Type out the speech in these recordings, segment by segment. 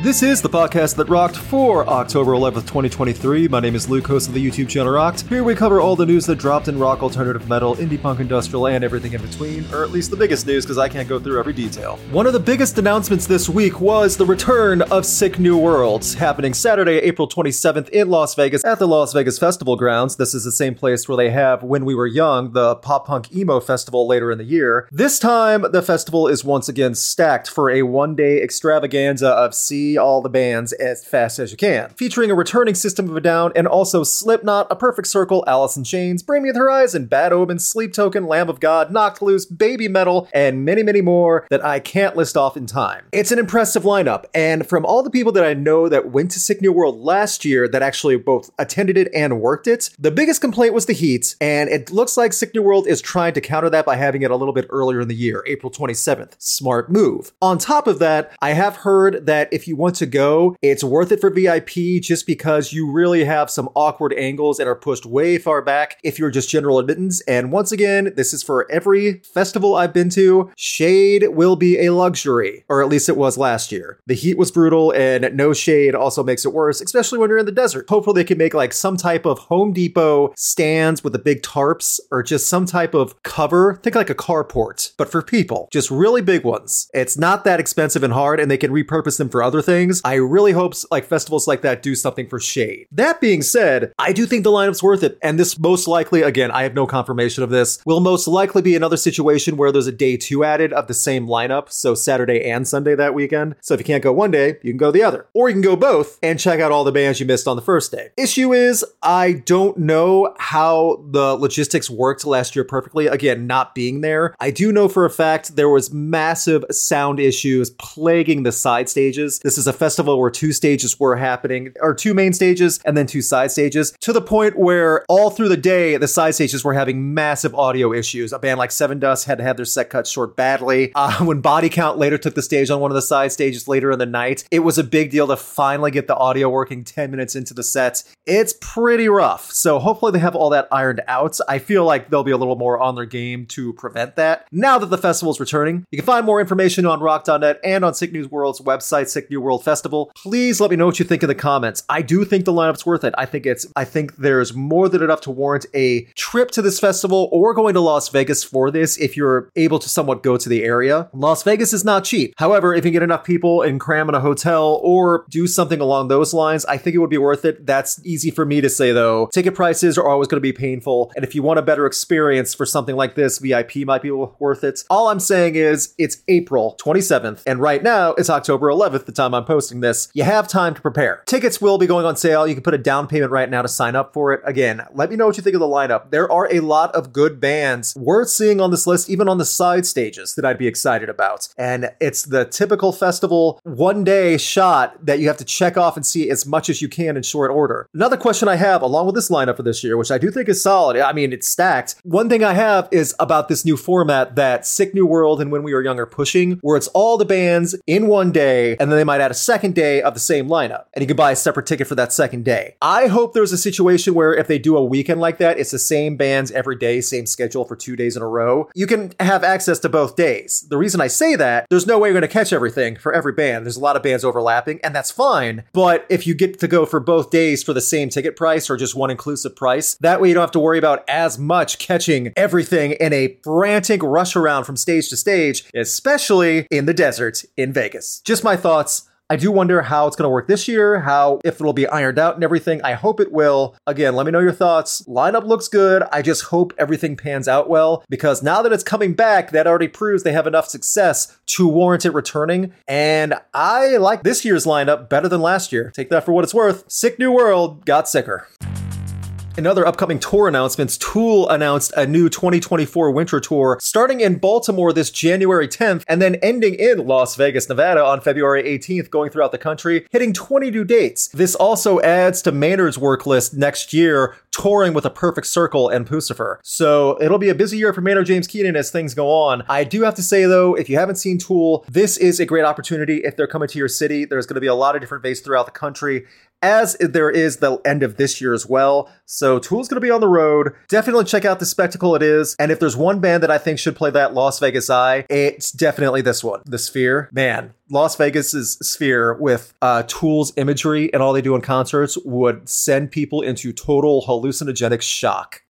This is the podcast that rocked for October 11th, 2023. My name is Luke, host of the YouTube channel Rocked. Here we cover all the news that dropped in rock, alternative metal, indie punk, industrial, and everything in between, or at least the biggest news because I can't go through every detail. One of the biggest announcements this week was the return of Sick New Worlds, happening Saturday, April 27th in Las Vegas at the Las Vegas Festival Grounds. This is the same place where they have When We Were Young, the pop punk emo festival later in the year. This time, the festival is once again stacked for a one day extravaganza of all the bands as fast as you can, featuring a returning System of a Down and also Slipknot, A Perfect Circle, Alice in Chains, Bring Me the Horizon, Bad Omen, Sleep Token, Lamb of God, Knocked Loose, Baby Metal, and many, many more that I can't list off in time. It's an impressive lineup, and from all the people that I know that went to Sick New World last year that actually both attended it and worked it, the biggest complaint was the heat, and it looks like Sick New World is trying to counter that by having it a little bit earlier in the year, April 27th. Smart move. On top of that, I have heard that if you want to go, it's worth it for VIP just because you really have some awkward angles and are pushed way far back if you're just general admittance. And once again, this is for every festival I've been to. Shade will be a luxury, or at least it was last year. The heat was brutal, and no shade also makes it worse, especially when you're in the desert. Hopefully, they can make like some type of Home Depot stands with the big tarps or just some type of cover. Think like a carport, but for people, just really big ones. It's not that expensive and hard, and they can repurpose them for other things. I really hope like festivals like that do something for shade. That being said, I do think the lineup's worth it, and this most likely, again, I have no confirmation of this, will most likely be another situation where there's a day two added of the same lineup, so Saturday and Sunday that weekend. So if you can't go one day, you can go the other. Or you can go both and check out all the bands you missed on the first day. Issue is, I don't know how the logistics worked last year perfectly. Again, not being there. I do know for a fact there was massive sound issues plaguing the side stages. This is a festival where two stages were happening, or two main stages and then two side stages, to the point where all through the day, the side stages were having massive audio issues. A band like Sevendust had to have their set cut short badly. Uh, when Body Count later took the stage on one of the side stages later in the night, it was a big deal to finally get the audio working 10 minutes into the set. It's pretty rough. So hopefully they have all that ironed out. I feel like they'll be a little more on their game to prevent that. Now that the festival is returning, you can find more information on rock.net and on Sick News World's website, Sick New World Festival. Please let me know what you think in the comments. I do think the lineup's worth it. I think it's I think there's more than enough to warrant a trip to this festival or going to Las Vegas for this if you're able to somewhat go to the area. Las Vegas is not cheap. However, if you get enough people and cram in a hotel or do something along those lines, I think it would be worth it. That's easy for me to say though. Ticket prices are always going to be painful, and if you want a better experience for something like this, VIP might be worth it. All I'm saying is it's April 27th, and right now it's October 11th, the time I'm posting this. You have time to prepare. Tickets will be going on sale. You can put a down payment right now to sign up for it. Again, let me know what you think of the lineup. There are a lot of good bands worth seeing on this list, even on the side stages that I'd be excited about. And it's the typical festival one day shot that you have to check off and see as much as you can in short order. Another question I have along with this lineup for this year, which I do think is solid. I mean, it's stacked. One thing I have is about this new format that Sick New World and When We Were Young are pushing, where it's all the bands in one day, and then they might add a second day of the same lineup, and you can buy a separate ticket for that second day. I hope there's a situation where if they do a weekend like that, it's the same bands every day, same schedule for two days in a row. You can have access to both days. The reason I say that, there's no way you're going to catch everything for every band. There's a lot of bands overlapping, and that's fine. But if you get to go for both days for the same ticket price or just one inclusive price, that way you don't have to worry about as much catching everything in a frantic rush around from stage to stage, especially in the desert in Vegas. Just my thoughts. I do wonder how it's going to work this year, how if it'll be ironed out and everything. I hope it will. Again, let me know your thoughts. Lineup looks good. I just hope everything pans out well because now that it's coming back, that already proves they have enough success to warrant it returning. And I like this year's lineup better than last year. Take that for what it's worth. Sick New World got sicker. In other upcoming tour announcements, Tool announced a new 2024 winter tour starting in Baltimore this January 10th and then ending in Las Vegas, Nevada on February 18th, going throughout the country, hitting 20 new dates. This also adds to Maynard's work list next year, touring with a perfect circle and Puscifer. So it'll be a busy year for Maynard James Keenan as things go on. I do have to say though, if you haven't seen Tool, this is a great opportunity if they're coming to your city. There's going to be a lot of different venues throughout the country as there is the end of this year as well. So Tool's going to be on the road. Definitely check out the spectacle it is. And if there's one band that I think should play that Las Vegas Eye, it's definitely this one, The Sphere. Man, Las Vegas's Sphere with uh, Tool's imagery and all they do in concerts would send people into total hallucinogenic shock.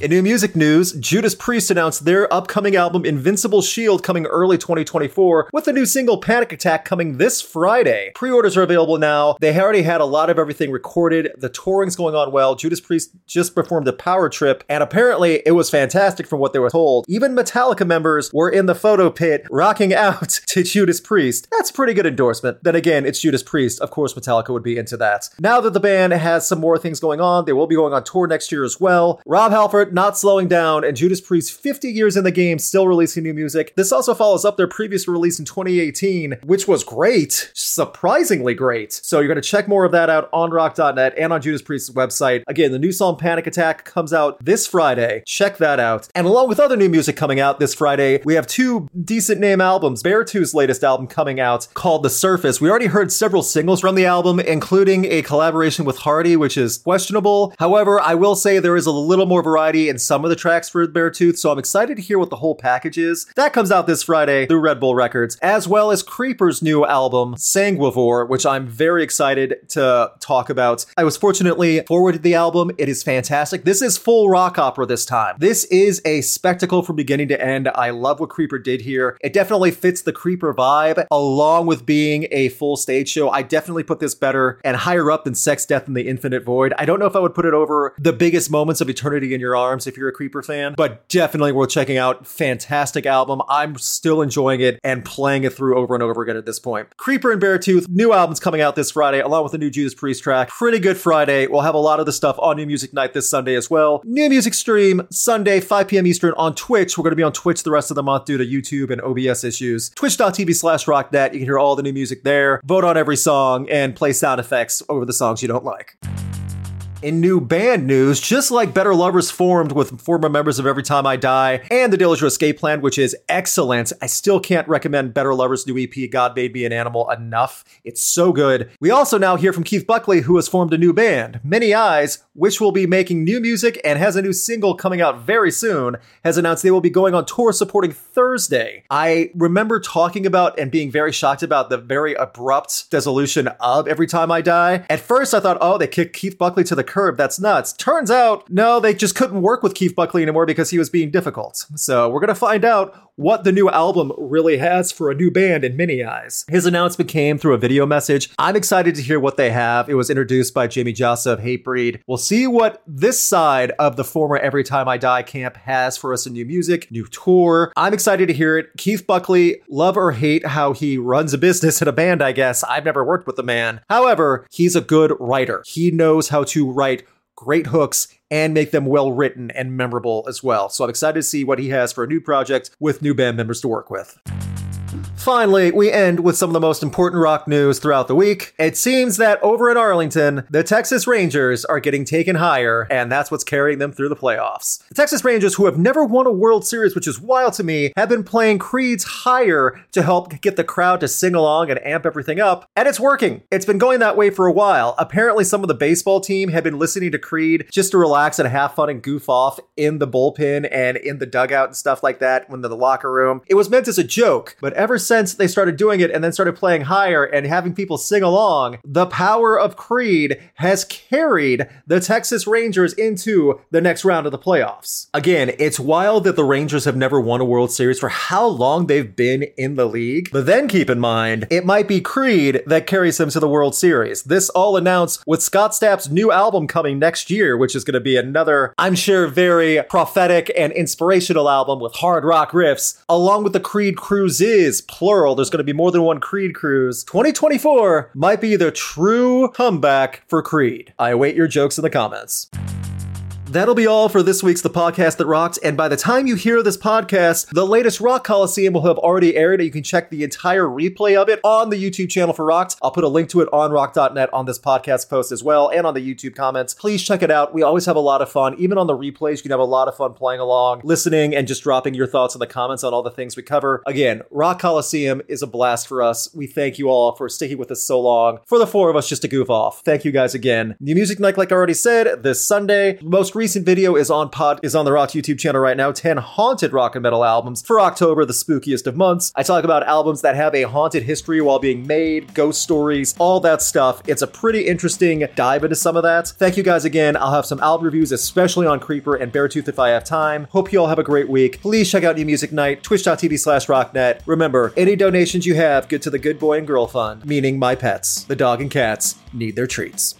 In new music news, Judas Priest announced their upcoming album Invincible Shield coming early 2024 with the new single Panic Attack coming this Friday. Pre-orders are available now. They already had a lot of everything recorded. The touring's going on well. Judas Priest just performed a power trip and apparently it was fantastic from what they were told. Even Metallica members were in the photo pit rocking out to Judas Priest. That's pretty good endorsement. Then again, it's Judas Priest. Of course Metallica would be into that. Now that the band has some more things going on, they will be going on tour next year as well. Rob Halford not slowing down, and Judas Priest 50 years in the game, still releasing new music. This also follows up their previous release in 2018, which was great, surprisingly great. So you're going to check more of that out on rock.net and on Judas Priest's website. Again, the new song Panic Attack comes out this Friday. Check that out. And along with other new music coming out this Friday, we have two decent name albums. Beartooth's latest album coming out called The Surface. We already heard several singles from the album, including a collaboration with Hardy, which is questionable. However, I will say there is a little more variety in some of the tracks for Beartooth, so I'm excited to hear what the whole package is. That comes out this Friday through Red Bull Records, as well as Creeper's new album, Sanguivore, which I'm very excited to talk about. I was fortunately forwarded the album. It is fantastic. This is full rock opera this time. This is a spectacle from beginning to end. I love what Creeper did here. It definitely fits the Creeper vibe, along with being a full stage show. I definitely put this better and higher up than Sex, Death, and the Infinite Void. I don't know if I would put it over the biggest moments of Eternity in Your Arms if you're a Creeper fan, but definitely worth checking out. Fantastic album. I'm still enjoying it and playing it through over and over again at this point. Creeper and Beartooth, new albums coming out this Friday, along with a new Judas Priest track. Pretty good Friday. We'll have a lot of the stuff on New Music Night this Sunday as well. New Music Stream, Sunday, 5 p.m. Eastern on Twitch. We're going to be on Twitch the rest of the month due to YouTube and OBS issues. Twitch.tv slash rocknet. You can hear all the new music there, vote on every song, and play sound effects over the songs you don't like. In new band news, just like Better Lovers formed with former members of Every Time I Die and the Dillinger Escape Plan, which is excellent, I still can't recommend Better Lovers' new EP, God Made Me an Animal, enough. It's so good. We also now hear from Keith Buckley, who has formed a new band, Many Eyes, which will be making new music and has a new single coming out very soon, has announced they will be going on tour supporting Thursday. I remember talking about and being very shocked about the very abrupt dissolution of Every Time I Die. At first, I thought, oh, they kicked Keith Buckley to the curb. That's nuts. Turns out, no, they just couldn't work with Keith Buckley anymore because he was being difficult. So we're going to find out what the new album really has for a new band in Many Eyes. His announcement came through a video message. I'm excited to hear what they have. It was introduced by Jamey Jasta of Hatebreed. We'll see what this side of the former Every Time I Die camp has for us in new music, new tour. I'm excited to hear it. Keith Buckley, love or hate how he runs a business in a band, I guess. I've never worked with the man. However, he's a good writer. He knows how to write great hooks and make them well written and memorable as well. So I'm excited to see what he has for a new project with new band members to work with. Finally, we end with some of the most important rock news throughout the week. It seems that over in Arlington, the Texas Rangers are getting taken higher, and that's what's carrying them through the playoffs. The Texas Rangers, who have never won a World Series, which is wild to me, have been playing Creed's Higher to help get the crowd to sing along and amp everything up, and it's working. It's been going that way for a while. Apparently, some of the baseball team had been listening to Creed just to relax and have fun and goof off in the bullpen and in the dugout and stuff like that when they're in the locker room. It was meant as a joke, but ever since they started doing it and then started playing higher and having people sing along, the power of Creed has carried the Texas Rangers into the next round of the playoffs. Again, it's wild that the Rangers have never won a World Series for how long they've been in the league. But then keep in mind, it might be Creed that carries them to the World Series. This all announced with Scott Stapp's new album coming next year, which is going to be another, I'm sure, very prophetic and inspirational album with hard rock riffs, along with the Creed Cruises, plural there's going to be more than one Creed cruise. 2024 might be the true comeback for Creed. I await your jokes in the comments. That'll be all for this week's The Podcast That Rocks. And by the time you hear this podcast, the latest Rock Coliseum will have already aired. You can check the entire replay of it on the YouTube channel for Rocks. I'll put a link to it on rock.net on this podcast post as well and on the YouTube comments. Please check it out. We always have a lot of fun. Even on the replays, you can have a lot of fun playing along, listening, and just dropping your thoughts in the comments on all the things we cover. Again, Rock Coliseum is a blast for us. We thank you all for sticking with us so long. For the four of us just to goof off. Thank you guys again. New Music Night, like I already said, this Sunday. Most recent video is on pod is on the Rock YouTube channel right now. 10 haunted rock and metal albums for October, the spookiest of months. I talk about albums that have a haunted history while being made, ghost stories, all that stuff. It's a pretty interesting dive into some of that. Thank you guys again. I'll have some album reviews, especially on Creeper and Beartooth if I have time. Hope you all have a great week. Please check out New Music Night, twitch.tv slash rocknet. Remember, any donations you have get to the Good Boy and Girl Fund, meaning my pets. The dog and cats need their treats.